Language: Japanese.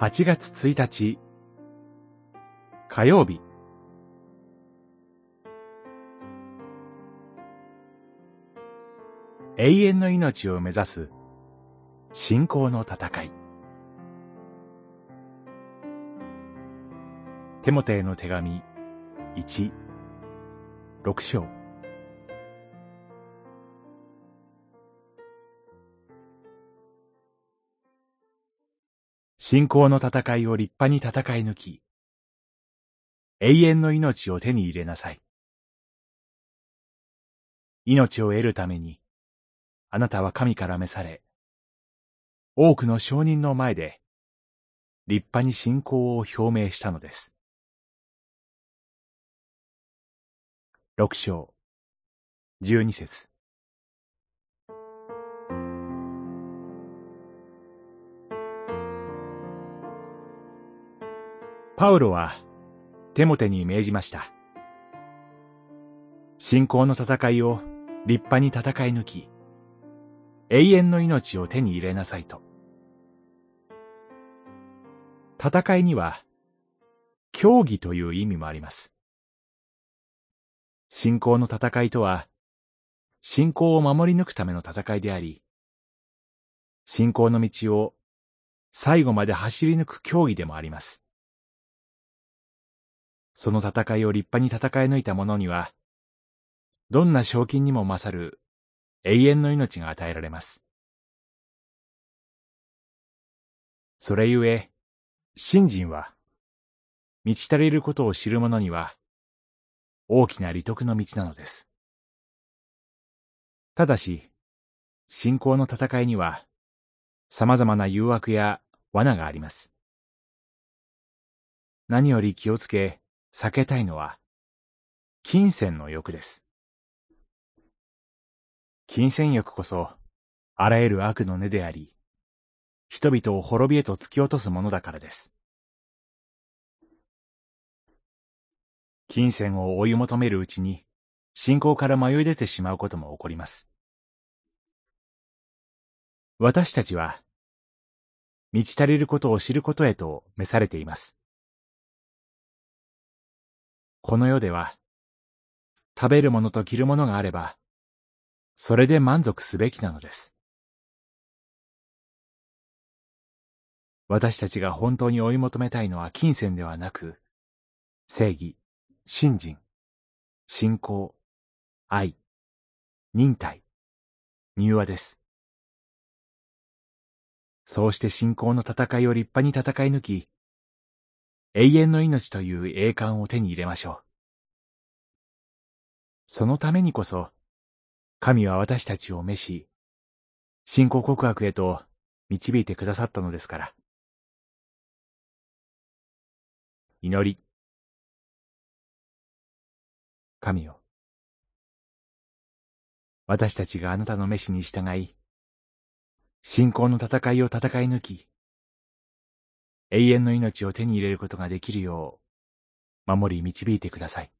8月1日。火曜日。永遠の命を目指す。信仰の戦い。テモテへの手紙。1、6章。信仰の戦いを立派に戦い抜き、永遠の命を手に入れなさい。命を得るために、あなたは神から召され、多くの証人の前で、立派に信仰を表明したのです。六章、十二節。パウロは、テモテに命じました。信仰の戦いを立派に戦い抜き、永遠の命を手に入れなさいと。戦いには、競技という意味もあります。信仰の戦いとは、信仰を守り抜くための戦いであり、信仰の道を最後まで走り抜く競技でもあります。その戦いを立派に戦い抜いた者には、どんな賞金にも勝る永遠の命が与えられます。それゆえ、信心は、満ち足りることを知る者には、大きな利得の道なのです。ただし、信仰の戦いには、様々な誘惑や罠があります。何より気をつけ、避けたいのは、金銭の欲です。金銭欲こそ、あらゆる悪の根であり、人々を滅びへと突き落とすものだからです。金銭を追い求めるうちに、信仰から迷い出てしまうことも起こります。私たちは、満ち足りることを知ることへと召されています。この世では、食べるものと着るものがあれば、それで満足すべきなのです。私たちが本当に追い求めたいのは金銭ではなく、正義、信心、信仰、愛、忍耐、入和です。そうして信仰の戦いを立派に戦い抜き、永遠の命という栄冠を手に入れましょう。そのためにこそ、神は私たちを召し、信仰告白へと導いてくださったのですから。祈り。神よ。私たちがあなたの召しに従い、信仰の戦いを戦い抜き、永遠の命を手に入れることができるよう、守り導いてください。